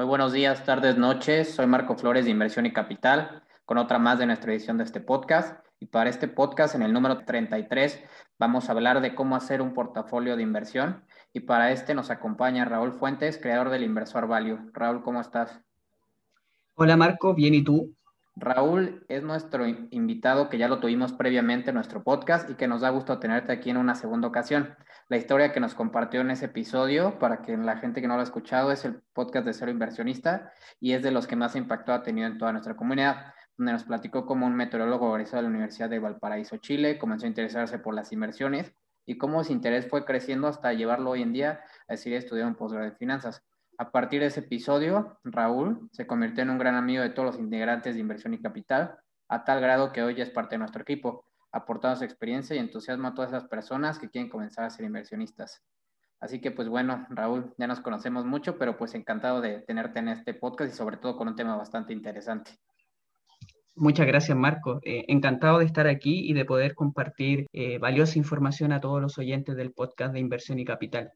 Muy buenos días, tardes, noches. Soy Marco Flores de Inversión y Capital, con otra más de nuestra edición de este podcast. Y para este podcast, en el número 33, vamos a hablar de cómo hacer un portafolio de inversión. Y para este nos acompaña Raúl Fuentes, creador del Inversor Value. Raúl, ¿cómo estás? Hola Marco, bien, ¿y tú? Raúl es nuestro invitado que ya lo tuvimos previamente en nuestro podcast y que nos da gusto tenerte aquí en una segunda ocasión. La historia que nos compartió en ese episodio, para que la gente que no lo ha escuchado, es el podcast de Cero Inversionista y es de los que más impacto ha tenido en toda nuestra comunidad, donde nos platicó como un meteorólogo egresado de la Universidad de Valparaíso, Chile, comenzó a interesarse por las inversiones y cómo su interés fue creciendo hasta llevarlo hoy en día a decidir estudiar un posgrado en finanzas. A partir de ese episodio, Raúl se convirtió en un gran amigo de todos los integrantes de Inversión y Capital, a tal grado que hoy es parte de nuestro equipo, aportando su experiencia y entusiasmo a todas esas personas que quieren comenzar a ser inversionistas. Así que pues bueno, Raúl, ya nos conocemos mucho, pero pues encantado de tenerte en este podcast y sobre todo con un tema bastante interesante. Muchas gracias, Marco. Eh, encantado de estar aquí y de poder compartir eh, valiosa información a todos los oyentes del podcast de Inversión y Capital.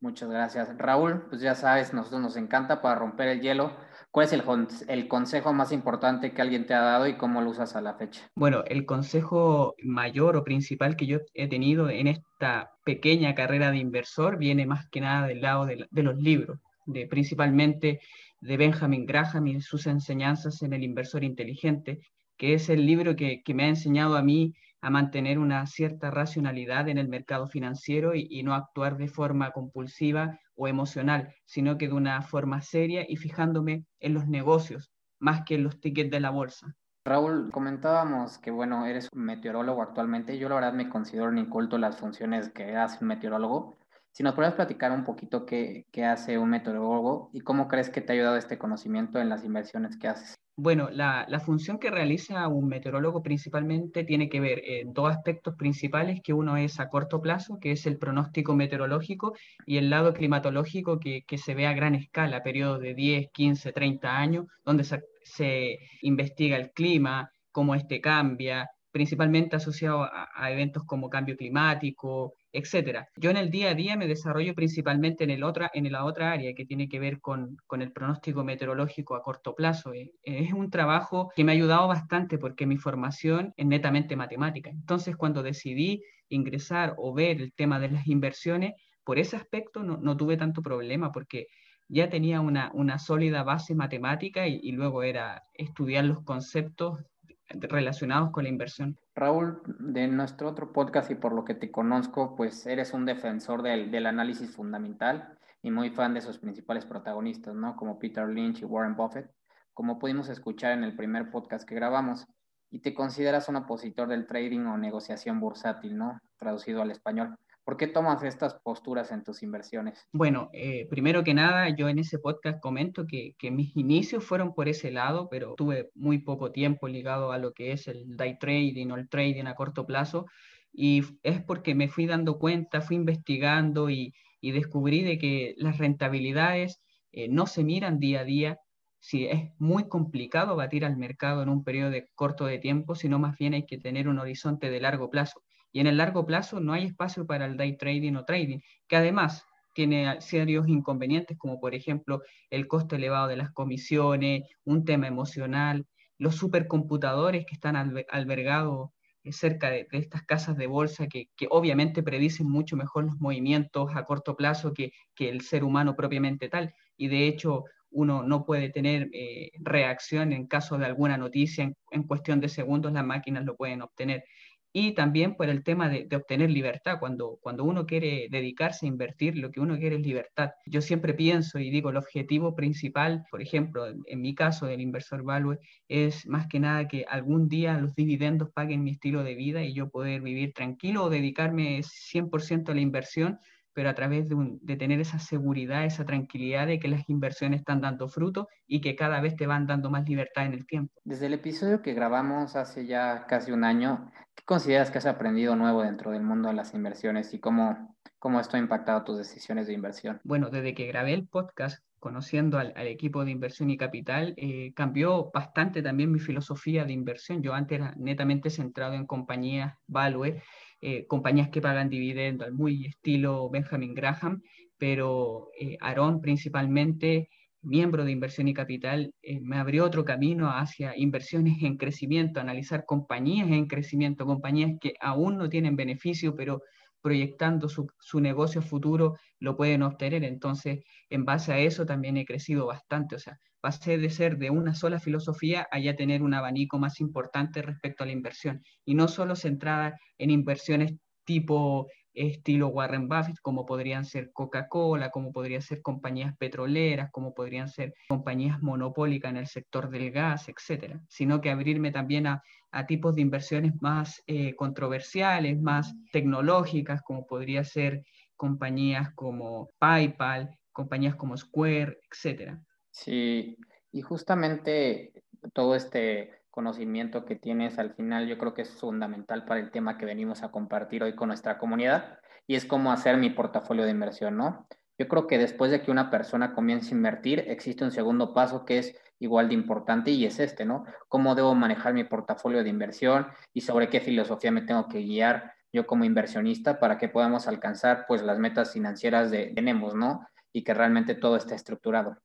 Muchas gracias. Raúl, pues ya sabes, nosotros nos encanta para romper el hielo. ¿Cuál es el, el, consejo más importante que alguien te ha dado y cómo lo usas a la fecha? Bueno, el consejo mayor o principal que yo he tenido en esta pequeña carrera de inversor viene más que nada del lado de, de los libros, de, principalmente de Benjamin Graham y sus enseñanzas en el inversor inteligente, que es el libro que, que me ha enseñado a mí a mantener una cierta racionalidad en el mercado financiero y, no actuar de forma compulsiva o emocional, sino que de una forma seria y fijándome en los negocios más que en los tickets de la bolsa. Raúl, comentábamos que, bueno, eres un meteorólogo actualmente. Yo la verdad me considero un inculto las funciones que hace un meteorólogo. Si nos puedes platicar un poquito qué, qué hace un meteorólogo y cómo crees que te ha ayudado este conocimiento en las inversiones que haces. Bueno, la, función que realiza un meteorólogo principalmente tiene que ver en dos aspectos principales, que uno es a corto plazo, que es el pronóstico meteorológico, y el lado climatológico que, se ve a gran escala, periodos de 10, 15, 30 años, donde se, investiga el clima, cómo este cambia, principalmente asociado a eventos como cambio climático, etcétera. Yo en el día a día me desarrollo principalmente en, el otra, en la otra área que tiene que ver con, con el pronóstico meteorológico a corto plazo. Eh, es un trabajo que me ha ayudado bastante porque mi formación es netamente matemática. Entonces, cuando decidí ingresar o ver el tema de las inversiones, por ese aspecto no, no tuve tanto problema porque ya tenía una, una sólida base matemática y, y luego era estudiar los conceptos relacionados con la inversión. Raúl, de nuestro otro podcast y por lo que te conozco, pues eres un defensor del, del, análisis fundamental y muy fan de sus principales protagonistas, ¿no? Como Peter Lynch y Warren Buffett, como pudimos escuchar en el primer podcast que grabamos. Y te consideras un opositor del trading o negociación bursátil, ¿no? Traducido al español. ¿Por qué tomas estas posturas en tus inversiones? Bueno, eh, primero que nada, yo en ese podcast comento que, mis inicios fueron por ese lado, pero tuve muy poco tiempo ligado a lo que es el day trading o el trading a corto plazo. Y es porque me fui dando cuenta, fui investigando y, descubrí de que las rentabilidades eh, no se miran día a día. Si es muy complicado batir al mercado en un periodo corto de tiempo, sino más bien hay que tener un horizonte de largo plazo. Y en el largo plazo no hay espacio para el day trading o trading, que además tiene serios inconvenientes como por ejemplo el costo elevado de las comisiones, un tema emocional, los supercomputadores que están albergados cerca de, estas casas de bolsa que, obviamente predicen mucho mejor los movimientos a corto plazo que, el ser humano propiamente tal. Y de hecho uno no puede tener eh, reacción en caso de alguna noticia, en, cuestión de segundos las máquinas lo pueden obtener y también por el tema de, obtener libertad. Cuando, cuando uno quiere dedicarse a invertir, lo que uno quiere es libertad. Yo siempre pienso y digo, el objetivo principal, por ejemplo, en, mi caso del inversor value, es más que nada que algún día los dividendos paguen mi estilo de vida y yo poder vivir tranquilo o dedicarme 100% a la inversión pero a través de, de, tener esa seguridad, esa tranquilidad de que las inversiones están dando fruto y que cada vez te van dando más libertad en el tiempo. Desde el episodio que grabamos hace ya casi un año, ¿qué consideras que has aprendido nuevo dentro del mundo de las inversiones y cómo, cómo esto ha impactado tus decisiones de inversión? Bueno, desde que grabé el podcast, conociendo al, equipo de inversión y capital, eh, cambió bastante también mi filosofía de inversión. Yo antes era netamente centrado en compañías value eh, compañías que pagan dividendos, muy estilo Benjamin Graham, pero eh, Aaron principalmente miembro de inversión y capital, eh, me abrió otro camino hacia inversiones en crecimiento, analizar compañías en crecimiento, compañías que aún no tienen beneficio, pero proyectando su, su, negocio futuro lo pueden obtener. Entonces, en base a eso también he crecido bastante. O sea, pasé de ser de una sola filosofía a ya tener un abanico más importante respecto a la inversión y no solo centrada en inversiones tipo estilo Warren Buffett, como podrían ser Coca-Cola, como podrían ser compañías petroleras, como podrían ser compañías monopólicas en el sector del gas, etcétera, sino que abrirme también a, tipos de inversiones más eh, controversiales, más tecnológicas, como podría ser compañías como PayPal, compañías como Square, etcétera. Sí, y justamente todo este conocimiento que tienes al final yo creo que es fundamental para el tema que venimos a compartir hoy con nuestra comunidad y es cómo hacer mi portafolio de inversión, ¿no? Yo creo que después de que una persona comience a invertir, existe un segundo paso que es igual de importante y es este, ¿no? ¿Cómo debo manejar mi portafolio de inversión y sobre qué filosofía me tengo que guiar yo como inversionista para que podamos alcanzar pues las metas financieras de tenemos, ¿no? Y que realmente todo esté estructurado.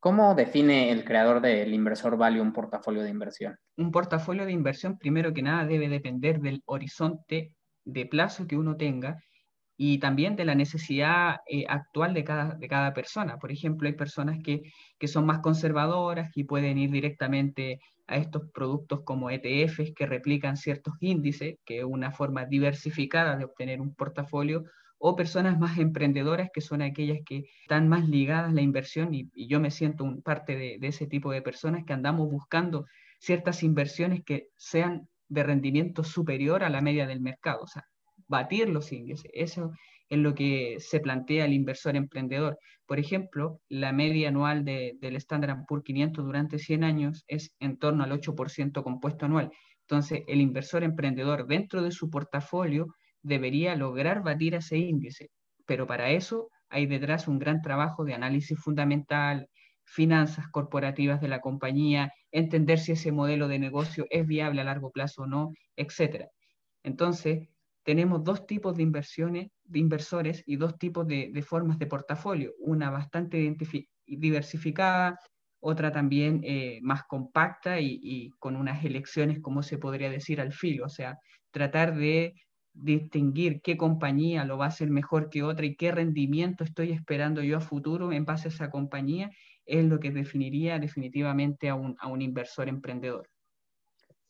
¿Cómo define el creador del inversor value un portafolio de inversión? Un portafolio de inversión, primero que nada, debe depender del horizonte de plazo que uno tenga y también de la necesidad eh, actual de cada, de cada persona. Por ejemplo, hay personas que, que son más conservadoras y pueden ir directamente a estos productos como ETFs que replican ciertos índices, que es una forma diversificada de obtener un portafolio, o personas más emprendedoras que son aquellas que están más ligadas a la inversión y, yo me siento un, parte de, ese tipo de personas que andamos buscando ciertas inversiones que sean de rendimiento superior a la media del mercado, o sea, batir los índices. Eso es lo que se plantea el inversor emprendedor. Por ejemplo, la media anual del Standard Poor's 500 durante 100 años es en torno al 8% compuesto anual. Entonces, el inversor emprendedor dentro de su portafolio debería lograr batir ese índice, pero para eso hay detrás un gran trabajo de análisis fundamental, finanzas corporativas de la compañía, entender si ese modelo de negocio es viable a largo plazo o no, etc. Entonces, tenemos dos tipos de inversiones, de inversores y dos tipos de, formas de portafolio, una bastante diversificada, otra también eh, más compacta y, y, con unas elecciones, como se podría decir, al filo, o sea, tratar de distinguir qué compañía lo va a hacer mejor que otra y qué rendimiento estoy esperando yo a futuro en base a esa compañía, es lo que definiría definitivamente a un, a un inversor emprendedor.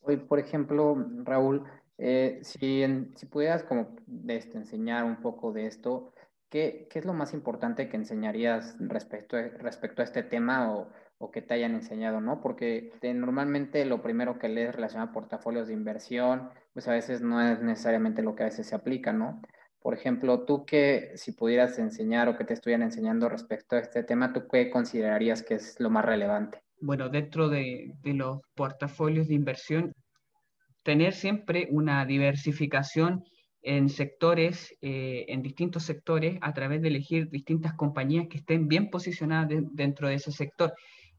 Hoy, por ejemplo, Raúl, eh, si, si pudieras como este, enseñar un poco de esto, ¿qué, ¿qué, es lo más importante que enseñarías respecto respecto a este tema o, o que te hayan enseñado, ¿no? Porque eh, normalmente lo primero que lees relacionado a portafolios de inversión, pues a veces no es necesariamente lo que a veces se aplica, ¿no? Por ejemplo, tú que si pudieras enseñar o que te estuvieran enseñando respecto a este tema, ¿tú qué considerarías que es lo más relevante? Bueno, dentro de, de los portafolios de inversión, tener siempre una diversificación en sectores, eh, en distintos sectores, a través de elegir distintas compañías que estén bien posicionadas dentro de ese sector.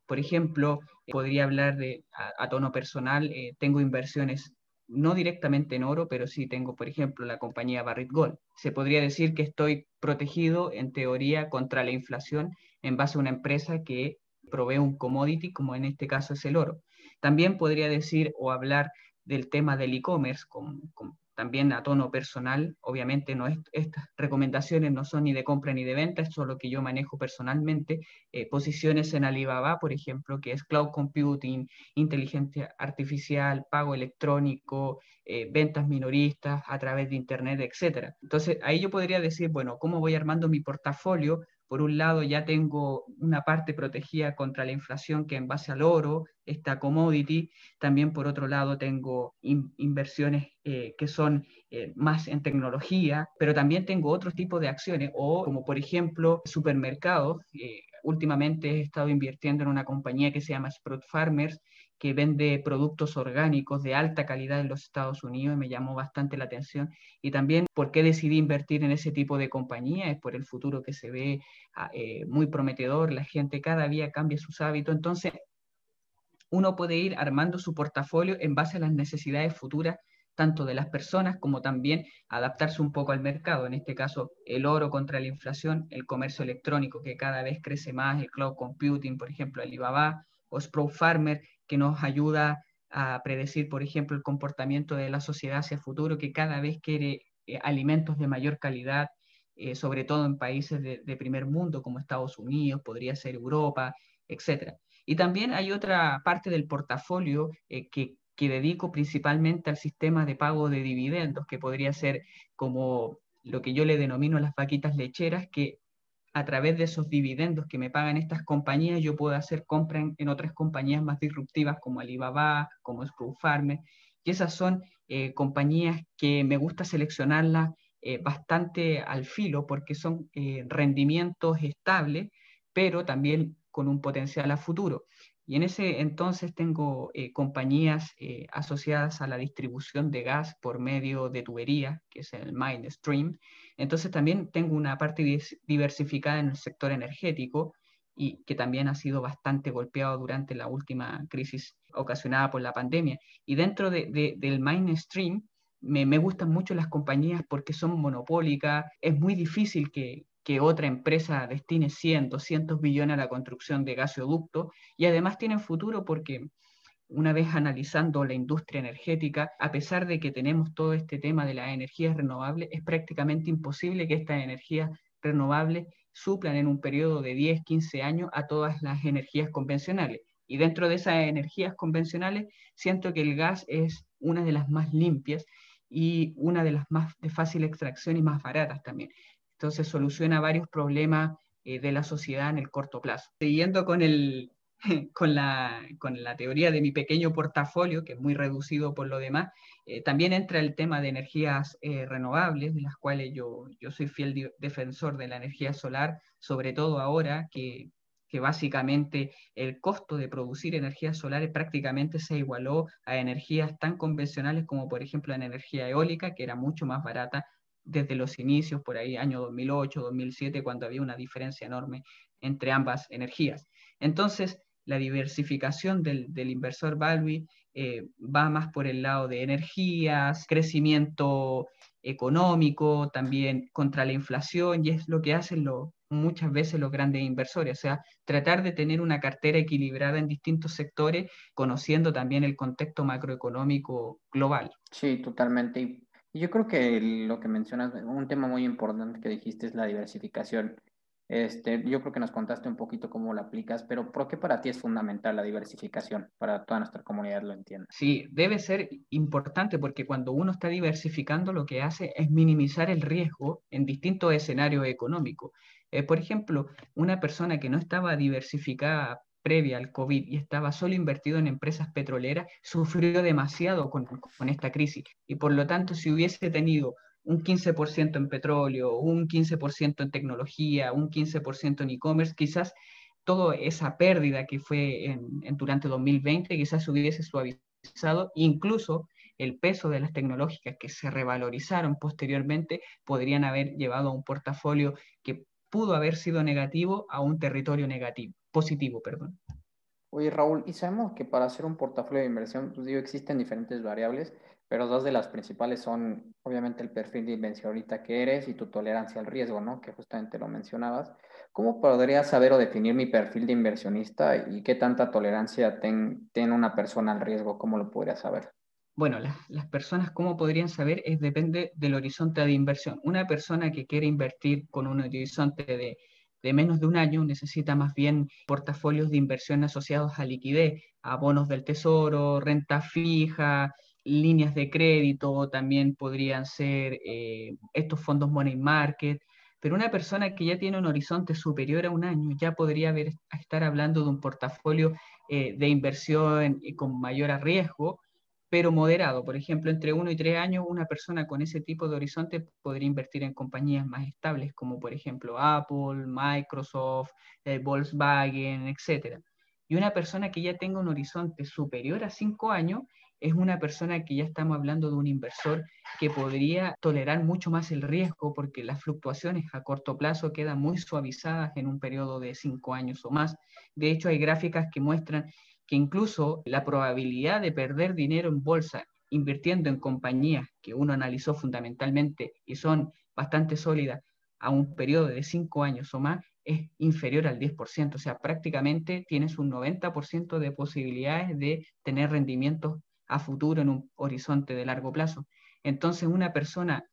Por ejemplo, podría hablar de, a, tono personal, eh, tengo inversiones no directamente en oro, pero sí tengo, por ejemplo, la compañía Barrick Gold. Se podría decir que estoy protegido, en teoría, contra la inflación en base a una empresa que provee un commodity, como en este caso es el oro. También podría decir o hablar del tema del e-commerce, también a tono personal, obviamente no estas recomendaciones no son ni de compra ni de venta, es solo que yo manejo personalmente, eh, posiciones en Alibaba, por ejemplo, que es cloud computing, inteligencia artificial, pago electrónico, eh, ventas minoristas a través de Internet, etc. Entonces, ahí yo podría decir, bueno, ¿cómo voy armando mi portafolio? Por un lado, ya tengo una parte protegida contra la inflación que en base al oro, esta commodity. También, por otro lado, tengo inversiones eh, que son eh, más en tecnología, pero también tengo otros tipos de acciones, o como por ejemplo supermercados. Eh, últimamente he estado invirtiendo en una compañía que se llama Sprout Farmers, que vende productos orgánicos de alta calidad en los Estados Unidos me llamó bastante la atención. Y también por qué decidí invertir en ese tipo de compañía, es por el futuro que se ve ah, eh, muy prometedor, la gente cada día cambia sus hábitos, entonces uno puede ir armando su portafolio en base a las necesidades futuras tanto de las personas como también adaptarse un poco al mercado, en este caso el oro contra la inflación, el comercio electrónico que cada vez crece más, el cloud computing, por ejemplo, Alibaba o Farmer, que nos ayuda a predecir, por ejemplo, el comportamiento de la sociedad hacia el futuro, que cada vez quiere eh, alimentos de mayor calidad, eh, sobre todo en países de, primer mundo como Estados Unidos, podría ser Europa, etc. Y también hay otra parte del portafolio eh, que que dedico principalmente al sistema de pago de dividendos, que podría ser como lo que yo le denomino las vaquitas lecheras, que a través de esos dividendos que me pagan estas compañías, yo puedo hacer compra en, otras compañías más disruptivas como Alibaba, como Screw Farmer, y esas son eh, compañías que me gusta seleccionarlas eh, bastante al filo porque son eh, rendimientos estables, pero también con un potencial a futuro. Y en ese entonces tengo eh, compañías eh, asociadas a la distribución de gas por medio de tubería, que es el Mindstream. Entonces también tengo una parte diversificada en el sector energético y que también ha sido bastante golpeado durante la última crisis ocasionada por la pandemia. Y dentro de, del Mindstream me, me gustan mucho las compañías porque son monopólicas, es muy difícil que, que otra empresa destine 100, 200 billones a la construcción de gasoductos y además tienen futuro porque una vez analizando la industria energética, a pesar de que tenemos todo este tema de las energías renovables, es prácticamente imposible que estas energías renovables suplan en un periodo de 10, 15 años a todas las energías convencionales. Y dentro de esas energías convencionales, siento que el gas es una de las más limpias y una de las más de fácil extracción y más baratas también. Entonces soluciona varios problemas eh, de la sociedad en el corto plazo. Siguiendo con, el, con, la, con la teoría de mi pequeño portafolio, que es muy reducido por lo demás, eh, también entra el tema de energías eh, renovables, de las cuales yo, yo soy fiel defensor de la energía solar, sobre todo ahora que, que básicamente el costo de producir energías solares prácticamente se igualó a energías tan convencionales como por ejemplo la energía eólica, que era mucho más barata desde los inicios, por ahí año 2008, 2007, cuando había una diferencia enorme entre ambas energías. Entonces, la diversificación del, inversor Balbi eh, va más por el lado de energías, crecimiento económico, también contra la inflación, y es lo que hacen muchas veces los grandes inversores, o sea, tratar de tener una cartera equilibrada en distintos sectores, conociendo también el contexto macroeconómico global. Sí, totalmente. Yo creo que lo que mencionas, un tema muy importante que dijiste es la diversificación. Este, yo creo que nos contaste un poquito cómo lo aplicas, pero ¿por qué para ti es fundamental la diversificación? Para toda nuestra comunidad lo entienda. Sí, debe ser importante porque cuando uno está diversificando lo que hace es minimizar el riesgo en distintos escenarios económicos. Eh, por ejemplo, una persona que no estaba diversificada previa al COVID y estaba solo invertido en empresas petroleras, sufrió demasiado con, con esta crisis. Y por lo tanto, si hubiese tenido un 15% en petróleo, un 15% en tecnología, un 15% en e-commerce, quizás toda esa pérdida que fue en, durante 2020 quizás hubiese suavizado, incluso el peso de las tecnológicas que se revalorizaron posteriormente podrían haber llevado a un portafolio que pudo haber sido negativo a un territorio negativo positivo, perdón. Oye, Raúl, y sabemos que para hacer un portafolio de inversión, pues digo, existen diferentes variables, pero dos de las principales son, obviamente, el perfil de inversionista que eres y tu tolerancia al riesgo, ¿no? Que justamente lo mencionabas. ¿Cómo podría saber o definir mi perfil de inversionista y qué tanta tolerancia tiene una persona al riesgo? ¿Cómo lo podría saber? Bueno, las, las personas, ¿cómo podrían saber? Es depende del horizonte de inversión. Una persona que quiere invertir con un horizonte de de menos de un año necesita más bien portafolios de inversión asociados a liquidez, a bonos del tesoro, renta fija, líneas de crédito, también podrían ser eh, estos fondos money market, pero una persona que ya tiene un horizonte superior a un año ya podría estar hablando de un portafolio eh, de inversión eh, con mayor riesgo, pero moderado. Por ejemplo, entre uno y tres años, una persona con ese tipo de horizonte podría invertir en compañías más estables, como por ejemplo Apple, Microsoft, eh, Volkswagen, etc. Y una persona que ya tenga un horizonte superior a cinco años es una persona que ya estamos hablando de un inversor que podría tolerar mucho más el riesgo porque las fluctuaciones a corto plazo quedan muy suavizadas en un periodo de cinco años o más. De hecho, hay gráficas que muestran que incluso la probabilidad de perder dinero en bolsa invirtiendo en compañías que uno analizó fundamentalmente y son bastante sólidas a un periodo de cinco años o más, es inferior al 10%. O sea, prácticamente tienes un 90% de posibilidades de tener rendimientos a futuro en un horizonte de largo plazo. Entonces, una persona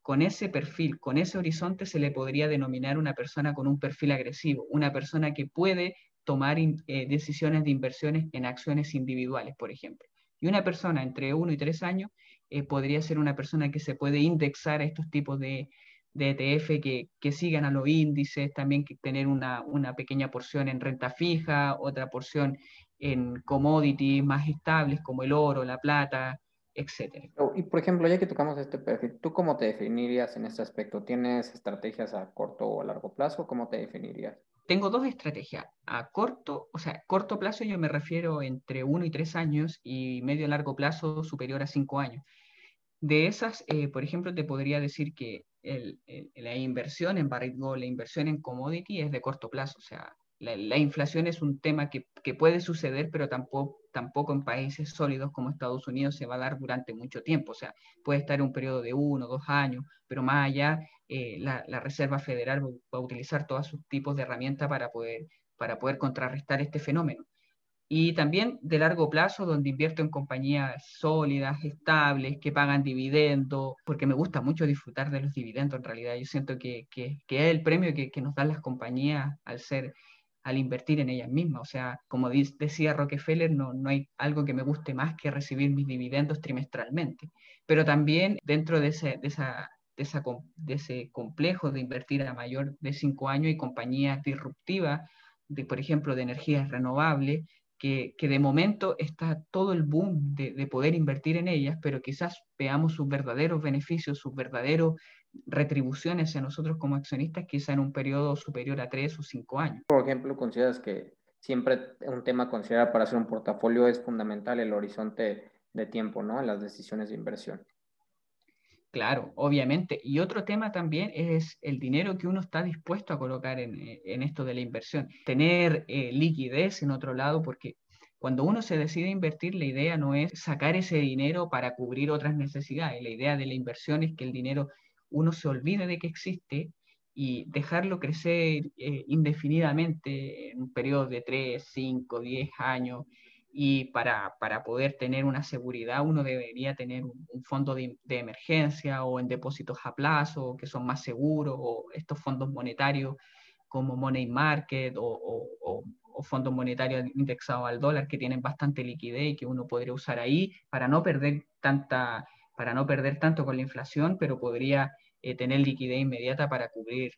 con ese perfil, con ese horizonte, se le podría denominar una persona con un perfil agresivo, una persona que puede tomar eh, decisiones de inversiones en acciones individuales, por ejemplo. Y una persona entre uno y tres años eh, podría ser una persona que se puede indexar a estos tipos de, de ETF que, que, sigan a los índices, también que tener una, una, pequeña porción en renta fija, otra porción en commodities más estables como el oro, la plata, etcétera. Oh, y por ejemplo, ya que tocamos este perfil, ¿tú cómo te definirías en este aspecto? ¿Tienes estrategias a corto o a largo plazo? ¿Cómo te definirías? Tengo dos estrategias. A corto, o sea, corto plazo yo me refiero entre uno y tres años y medio largo plazo superior a cinco años. De esas, eh, por ejemplo, te podría decir que la inversión en barrigo, Gold, la inversión en commodity es de corto plazo. O sea, la, inflación es un tema que, que, puede suceder, pero tampoco, tampoco en países sólidos como Estados Unidos se va a dar durante mucho tiempo. O sea, puede estar en un periodo de uno, dos años, pero más allá, eh, la, Reserva Federal va a utilizar todos sus tipos de herramientas para poder, para poder contrarrestar este fenómeno y también de largo plazo, donde invierto en compañías sólidas, estables, que pagan dividendos, porque me gusta mucho disfrutar de los dividendos en realidad. Yo siento que, que, que es el premio que, que, nos dan las compañías al ser al invertir en ellas mismas. O sea, como decía Rockefeller, no, no hay algo que me guste más que recibir mis dividendos trimestralmente. Pero también dentro de ese, de esa, de, esa, de ese complejo de invertir a mayor de cinco años y compañías disruptivas, de, por ejemplo, de energías renovables, que, de momento está todo el boom de, poder invertir en ellas, pero quizás veamos sus verdaderos beneficios, sus verdaderos retribuciones a nosotros como accionistas, quizá en un periodo superior a tres o cinco años. Por ejemplo, consideras que siempre un tema a considerar para hacer un portafolio es fundamental el horizonte de tiempo, ¿no? En las decisiones de inversión. Claro, obviamente. Y otro tema también es el dinero que uno está dispuesto a colocar en, eh, esto de la inversión. Tener eh, liquidez en otro lado, porque cuando uno se decide invertir, la idea no es sacar ese dinero para cubrir otras necesidades. La idea de la inversión es que el dinero uno se olvide de que existe y dejarlo crecer eh, indefinidamente en un periodo de 3, 5, 10 años y para, para, poder tener una seguridad uno debería tener un, fondo de, emergencia o en depósitos a plazo que son más seguros o estos fondos monetarios como Money Market o, o, o, fondos monetarios indexados al dólar que tienen bastante liquidez y que uno podría usar ahí para no perder tanta para no perder tanto con la inflación pero podría eh, tener liquidez inmediata para cubrir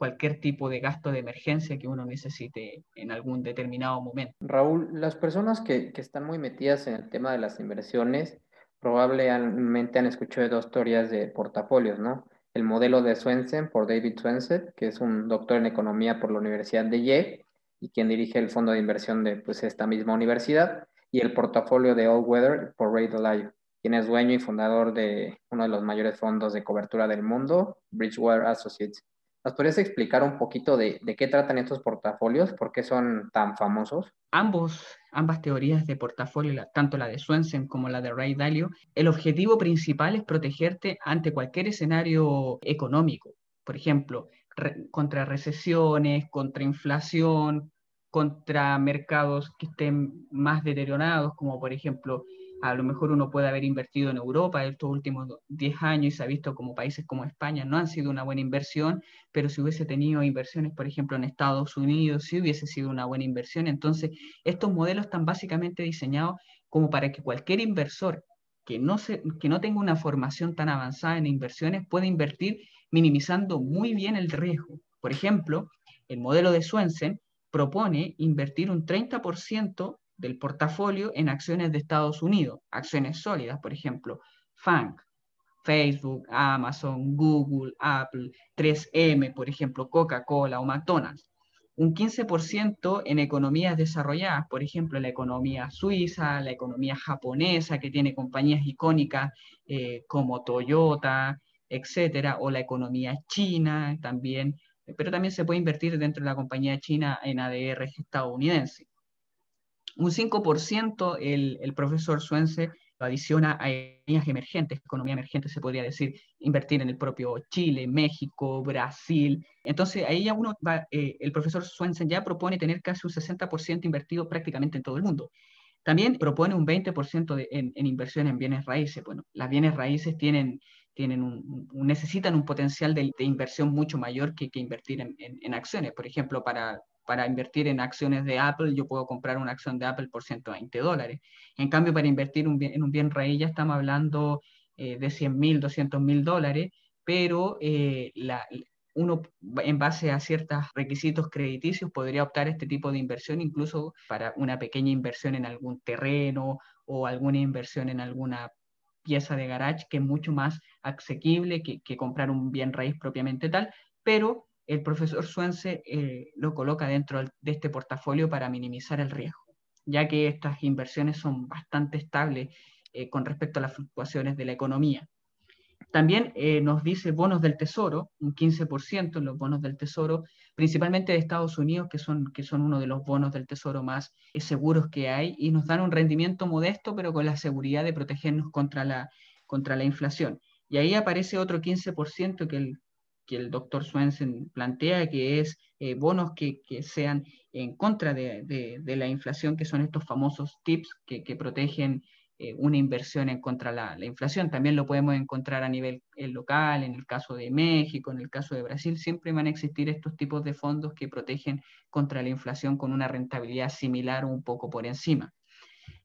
cualquier tipo de gasto de emergencia que uno necesite en algún determinado momento. Raúl, las personas que, están muy metidas en el tema de las inversiones probablemente han escuchado dos teorías de portafolios, ¿no? El modelo de Swensen por David Swensen, que es un doctor en economía por la Universidad de Yale y quien dirige el fondo de inversión de pues, esta misma universidad, y el portafolio de All Weather por Ray Dalio, quien es dueño y fundador de uno de los mayores fondos de cobertura del mundo, Bridgewater Associates. ¿Nos podrías explicar un poquito de, qué tratan estos portafolios? ¿Por qué son tan famosos? Ambos, ambas teorías de portafolio, tanto la de Swensen como la de Ray Dalio, el objetivo principal es protegerte ante cualquier escenario económico. Por ejemplo, contra recesiones, contra inflación, contra mercados que estén más deteriorados, como por ejemplo a lo mejor uno puede haber invertido en Europa estos últimos 10 años y se ha visto como países como España no han sido una buena inversión, pero si hubiese tenido inversiones, por ejemplo, en Estados Unidos, sí hubiese sido una buena inversión. Entonces, estos modelos están básicamente diseñados como para que cualquier inversor que no, se, que no tenga una formación tan avanzada en inversiones pueda invertir minimizando muy bien el riesgo. Por ejemplo, el modelo de Swensen propone invertir un 30% del portafolio en acciones de Estados Unidos, acciones sólidas, por ejemplo, FANG, Facebook, Amazon, Google, Apple, 3M, por ejemplo, Coca-Cola o McDonald's. Un 15% en economías desarrolladas, por ejemplo, la economía suiza, la economía japonesa, que tiene compañías icónicas eh, como Toyota, etcétera, o la economía china también, pero también se puede invertir dentro de la compañía china en ADR estadounidense un 5% el, el profesor Suense adiciona a economías emergentes, economía emergente se podría decir, invertir en el propio Chile, México, Brasil. Entonces ahí ya uno va, eh, el profesor Swensen ya propone tener casi un 60% invertido prácticamente en todo el mundo. También propone un 20% de, en, en, inversión en bienes raíces. Bueno, las bienes raíces tienen, tienen un, necesitan un potencial de, inversión mucho mayor que, que invertir en, en, acciones. Por ejemplo, para, para invertir en acciones de Apple, yo puedo comprar una acción de Apple por 120 dólares. En cambio, para invertir un bien, en un bien raíz ya estamos hablando eh, de 100 mil, 200 mil dólares, pero eh, uno en base a ciertos requisitos crediticios podría optar este tipo de inversión incluso para una pequeña inversión en algún terreno o alguna inversión en alguna pieza de garage que es mucho más asequible que, que comprar un bien raíz propiamente tal, pero el profesor Suense eh, lo coloca dentro de este portafolio para minimizar el riesgo, ya que estas inversiones son bastante estables eh, con respecto a las fluctuaciones de la economía. También eh, nos dice bonos del tesoro, un 15% en los bonos del tesoro, principalmente de Estados Unidos, que son, que son uno de los bonos del tesoro más seguros que hay, y nos dan un rendimiento modesto, pero con la seguridad de protegernos contra la, contra la inflación. Y ahí aparece otro 15% que el, que el doctor Swensen plantea, que es eh, bonos que, que, sean en contra de, de, la inflación, que son estos famosos TIPS que, que protegen eh, una inversión en contra la, la, inflación. También lo podemos encontrar a nivel eh, local, en el caso de México, en el caso de Brasil, siempre van a existir estos tipos de fondos que protegen contra la inflación con una rentabilidad similar o un poco por encima.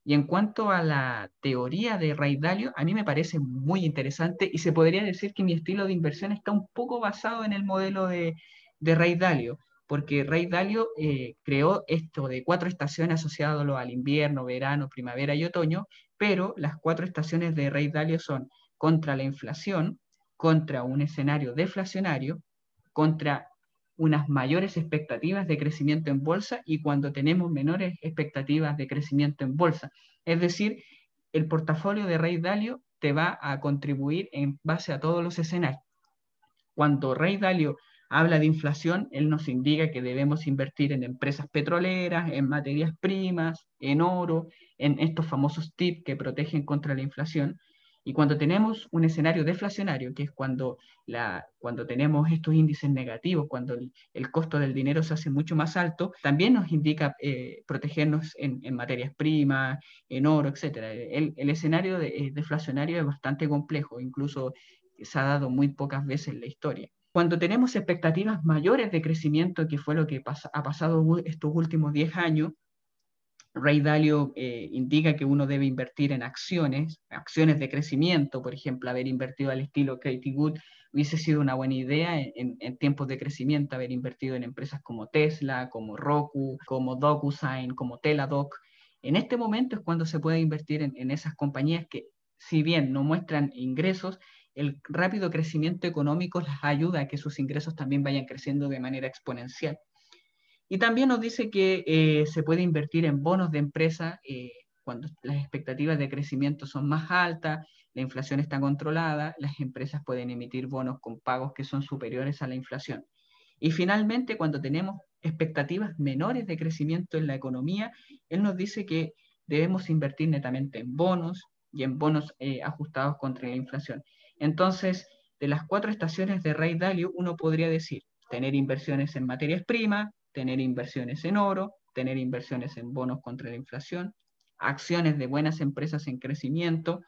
Y en cuanto a la teoría de Ray Dalio, a mí me parece muy interesante y se podría decir que mi estilo de inversión está un poco basado en el modelo de, de Ray Dalio porque Ray Dalio eh, creó esto de cuatro estaciones asociadas al invierno, verano, primavera y otoño, pero las cuatro estaciones de Ray Dalio son contra la inflación, contra un escenario deflacionario, contra unas mayores expectativas de crecimiento en bolsa y cuando tenemos menores expectativas de crecimiento en bolsa. Es decir, el portafolio de Ray Dalio te va a contribuir en base a todos los escenarios. Cuando Ray Dalio habla de inflación, él nos indica que debemos invertir en empresas petroleras, en materias primas, en oro, en estos famosos TIP que protegen contra la inflación. Y cuando tenemos un escenario deflacionario, que es cuando, cuando tenemos estos índices negativos, cuando el, costo del dinero se hace mucho más alto, también nos indica eh, protegernos en, materias primas, en oro, etc. El, escenario de, eh, deflacionario es bastante complejo, incluso se ha dado muy pocas veces en la historia. Cuando tenemos expectativas mayores de crecimiento, que fue lo que ha pasado estos últimos 10 años, Ray Dalio eh, indica que uno debe invertir en acciones, acciones de crecimiento, por ejemplo, haber invertido al estilo Katie Good hubiese sido una buena idea en, tiempos de crecimiento, haber invertido en empresas como Tesla, como Roku, como DocuSign, como Teladoc. En este momento es cuando se puede invertir en, en esas compañías que, si bien no muestran ingresos, el rápido crecimiento económico les ayuda a que sus ingresos también vayan creciendo de manera exponencial. Y también nos dice que eh, se puede invertir en bonos de empresa eh, cuando las expectativas de crecimiento son más altas, la inflación está controlada, las empresas pueden emitir bonos con pagos que son superiores a la inflación. Y finalmente, cuando tenemos expectativas menores de crecimiento en la economía, él nos dice que debemos invertir netamente en bonos y en bonos eh, ajustados contra la inflación. Entonces, de las cuatro estaciones de Ray Dalio, uno podría decir tener inversiones en materias primas, tener inversiones en oro, tener inversiones en bonos contra la inflación, acciones de buenas empresas en crecimiento,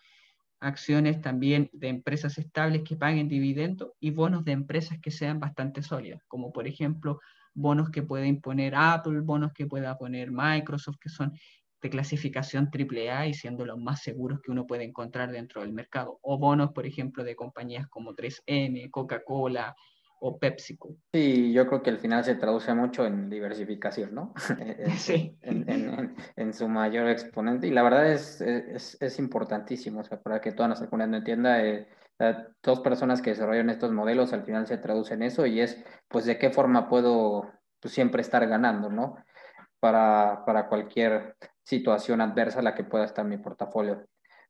acciones también de empresas estables que paguen dividendos y bonos de empresas que sean bastante sólidas, como por ejemplo bonos que puede imponer Apple, bonos que pueda poner Microsoft, que son de clasificación AAA y siendo los más seguros que uno puede encontrar dentro del mercado. O bonos, por ejemplo, de compañías como 3M, Coca-Cola o PepsiCo. Sí, yo creo que al final se traduce mucho en diversificación, ¿no? sí. En, en, en, su mayor exponente. Y la verdad es, es, es importantísimo, o sea, para que toda nuestra comunidad no entienda, eh, dos personas que desarrollan estos modelos al final se traducen eso y es, pues, de qué forma puedo pues, siempre estar ganando, ¿no? Para, para cualquier situación adversa a la que pueda estar mi portafolio.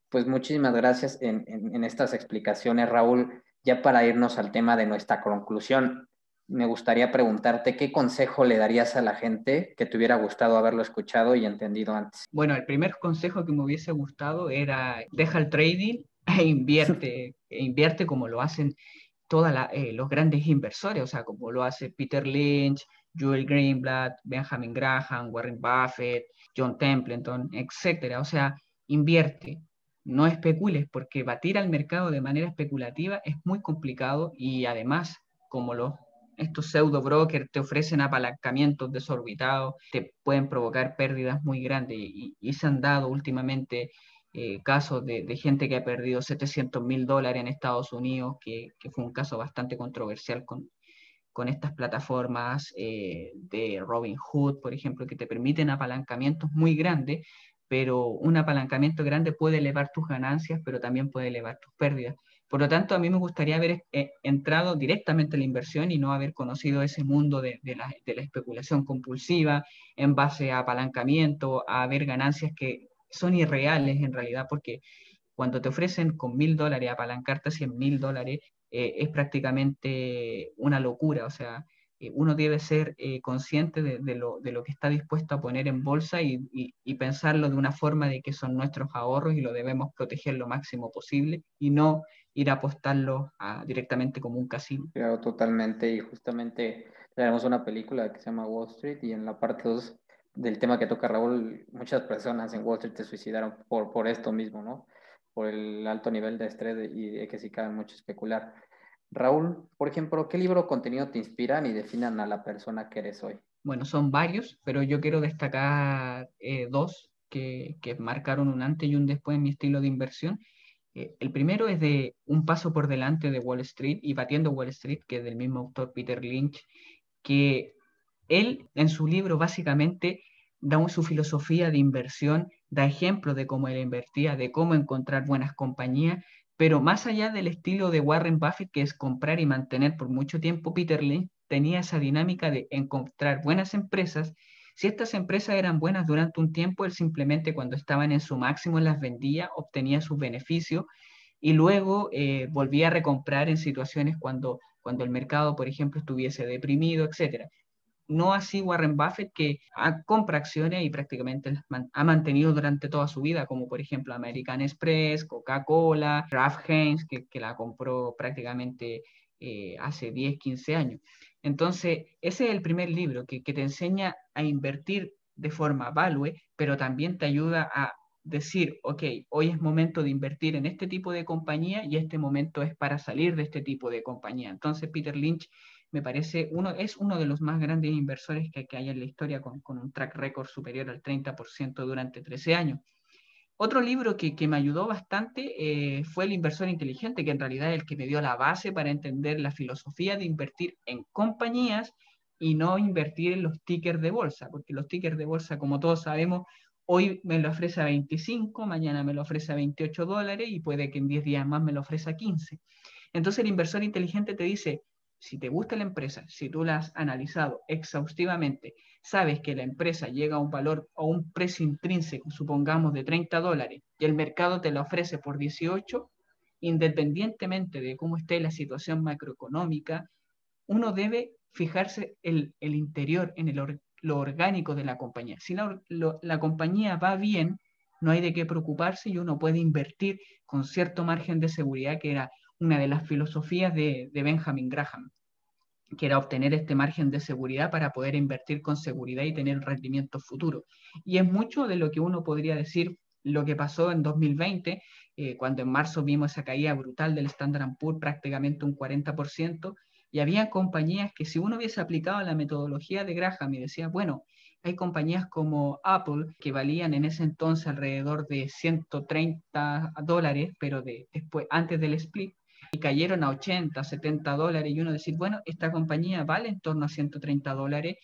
Pues muchísimas gracias en, en, estas explicaciones, Raúl. Ya para irnos al tema de nuestra conclusión, me gustaría preguntarte qué consejo le darías a la gente que te hubiera gustado haberlo escuchado y entendido antes. Bueno, el primer consejo que me hubiese gustado era deja el trading e invierte, e invierte como lo hacen todos eh, los grandes inversores, o sea, como lo hace Peter Lynch, Joel Greenblatt, Benjamin Graham, Warren Buffett, John Templeton, etcétera. O sea, invierte, no especules, porque batir al mercado de manera especulativa es muy complicado y además, como los estos pseudo brokers te ofrecen apalancamientos desorbitados, te pueden provocar pérdidas muy grandes. Y, se han dado últimamente eh, casos de, gente que ha perdido 700 mil dólares en Estados Unidos, que, fue un caso bastante controversial con, estas plataformas eh, de Robinhood, por ejemplo, que te permiten apalancamientos muy grandes, pero un apalancamiento grande puede elevar tus ganancias, pero también puede elevar tus pérdidas. Por lo tanto, a mí me gustaría haber eh, entrado directamente en la inversión y no haber conocido ese mundo de, la, especulación compulsiva en base a apalancamiento, a ver ganancias que son irreales en realidad, porque cuando te ofrecen con mil dólares apalancarte a cien mil dólares, eh, es prácticamente una locura. O sea, eh, uno debe ser consciente de, lo, que está dispuesto a poner en bolsa y, y, pensarlo de una forma de que son nuestros ahorros y lo debemos proteger lo máximo posible y no ir a apostarlo directamente como un casino. Claro, totalmente. Y justamente tenemos una película que se llama Wall Street y en la parte 2 del tema que toca Raúl, muchas personas en Wall Street se suicidaron por, por esto mismo, ¿no? Por el alto nivel de estrés y de que sí cabe mucho especular. Raúl, por ejemplo, ¿qué libro o contenido te inspiran y definan a la persona que eres hoy? Bueno, son varios, pero yo quiero destacar eh, dos que, que marcaron un antes y un después en mi estilo de inversión eh, el primero es de Un paso por delante de Wall Street y Batiendo Wall Street, que es del mismo autor Peter Lynch, que él en su libro básicamente da su filosofía de inversión, da ejemplo de cómo él invertía, de cómo encontrar buenas compañías, pero más allá del estilo de Warren Buffett, que es comprar y mantener por mucho tiempo, Peter Lynch tenía esa dinámica de encontrar buenas empresas si estas empresas eran buenas durante un tiempo, él simplemente cuando estaban en su máximo las vendía, obtenía sus beneficios y luego eh, volvía a recomprar en situaciones cuando, cuando el mercado, por ejemplo, estuviese deprimido, etc. No así Warren Buffett, que compra acciones y prácticamente ha mantenido durante toda su vida, como por ejemplo American Express, Coca-Cola, Ralph Haynes, que, que, la compró prácticamente eh, hace 10, 15 años. Entonces, ese es el primer libro que, te enseña a invertir de forma value, pero también te ayuda a decir, ok, hoy es momento de invertir en este tipo de compañía y este momento es para salir de este tipo de compañía. Entonces, Peter Lynch me parece uno, es uno de los más grandes inversores que, hay en la historia con, con un track record superior al 30% durante 13 años. Otro libro que, me ayudó bastante eh, fue El inversor inteligente, que en realidad es el que me dio la base para entender la filosofía de invertir en compañías y no invertir en los tickers de bolsa, porque los tickers de bolsa, como todos sabemos, hoy me lo ofrece a 25, mañana me lo ofrece a 28 dólares y puede que en 10 días más me lo ofrezca a 15. Entonces el inversor inteligente te dice, si te gusta la empresa, si tú la has analizado exhaustivamente, sabes que la empresa llega a un valor o un precio intrínseco, supongamos de 30 dólares, y el mercado te la ofrece por 18, independientemente de cómo esté la situación macroeconómica, uno debe fijarse en el interior, en el lo orgánico de la compañía. Si la, compañía va bien, no hay de qué preocuparse y uno puede invertir con cierto margen de seguridad, que era una de las filosofías de, de Benjamin Graham que era obtener este margen de seguridad para poder invertir con seguridad y tener rendimientos futuros. Y es mucho de lo que uno podría decir lo que pasó en 2020, eh, cuando en marzo vimos esa caída brutal del Standard Poor's, prácticamente un 40%, y había compañías que si uno hubiese aplicado la metodología de Graham y decía, bueno, hay compañías como Apple que valían en ese entonces alrededor de 130 dólares, pero de, después, antes del split, y cayeron a 80, 70 dólares y uno decir, bueno, esta compañía vale en torno a 130 dólares,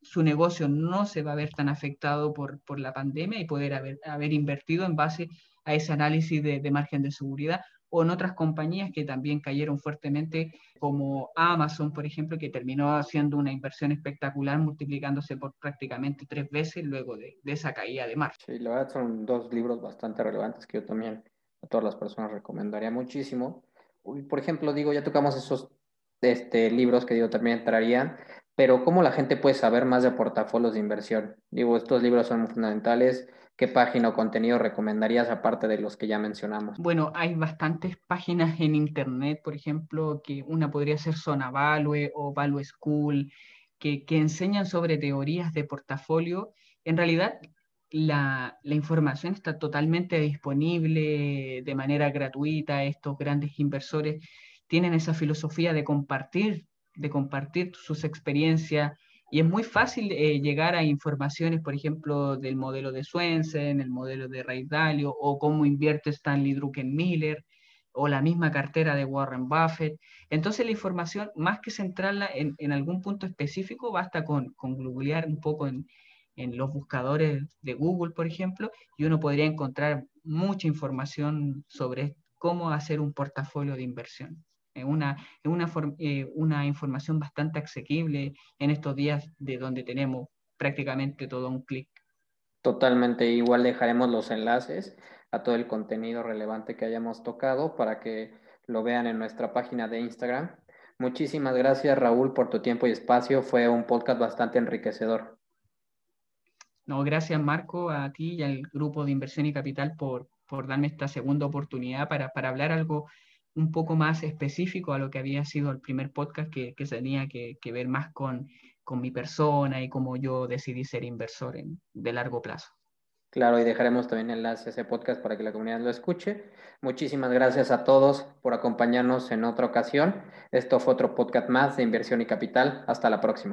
su negocio no se va a ver tan afectado por, por la pandemia y poder haber, haber invertido en base a ese análisis de, de margen de seguridad o en otras compañías que también cayeron fuertemente, como Amazon, por ejemplo, que terminó haciendo una inversión espectacular, multiplicándose por prácticamente tres veces luego de, de esa caída de marzo. Sí, la verdad son dos libros bastante relevantes que yo también a todas las personas recomendaría muchísimo por ejemplo, digo, ya tocamos esos este, libros que digo también entrarían, pero ¿cómo la gente puede saber más de portafolios de inversión? Digo, estos libros son fundamentales. ¿Qué página o contenido recomendarías aparte de los que ya mencionamos? Bueno, hay bastantes páginas en internet, por ejemplo, que una podría ser Zona Value o Value School, que, que enseñan sobre teorías de portafolio. En realidad, la, información está totalmente disponible de manera gratuita. Estos grandes inversores tienen esa filosofía de compartir de compartir sus experiencias y es muy fácil eh, llegar a informaciones, por ejemplo, del modelo de Swensen, el modelo de Ray Dalio o cómo invierte Stanley Druckenmiller o la misma cartera de Warren Buffett. Entonces la información, más que centrarla en, en algún punto específico, basta con, con googlear un poco en, en los buscadores de Google, por ejemplo, y uno podría encontrar mucha información sobre cómo hacer un portafolio de inversión una, una, eh, una información bastante asequible en estos días de donde tenemos prácticamente todo un clic. Totalmente, igual dejaremos los enlaces a todo el contenido relevante que hayamos tocado para que lo vean en nuestra página de Instagram. Muchísimas gracias Raúl por tu tiempo y espacio, fue un podcast bastante enriquecedor. No, gracias Marco, a ti y al grupo de inversión y capital por, por darme esta segunda oportunidad para, para hablar algo un poco más específico a lo que había sido el primer podcast que, que tenía que, ver más con, con mi persona y cómo yo decidí ser inversor en, de largo plazo. Claro, y dejaremos también enlace a ese podcast para que la comunidad lo escuche. Muchísimas gracias a todos por acompañarnos en otra ocasión. Esto fue otro podcast más de inversión y capital. Hasta la próxima.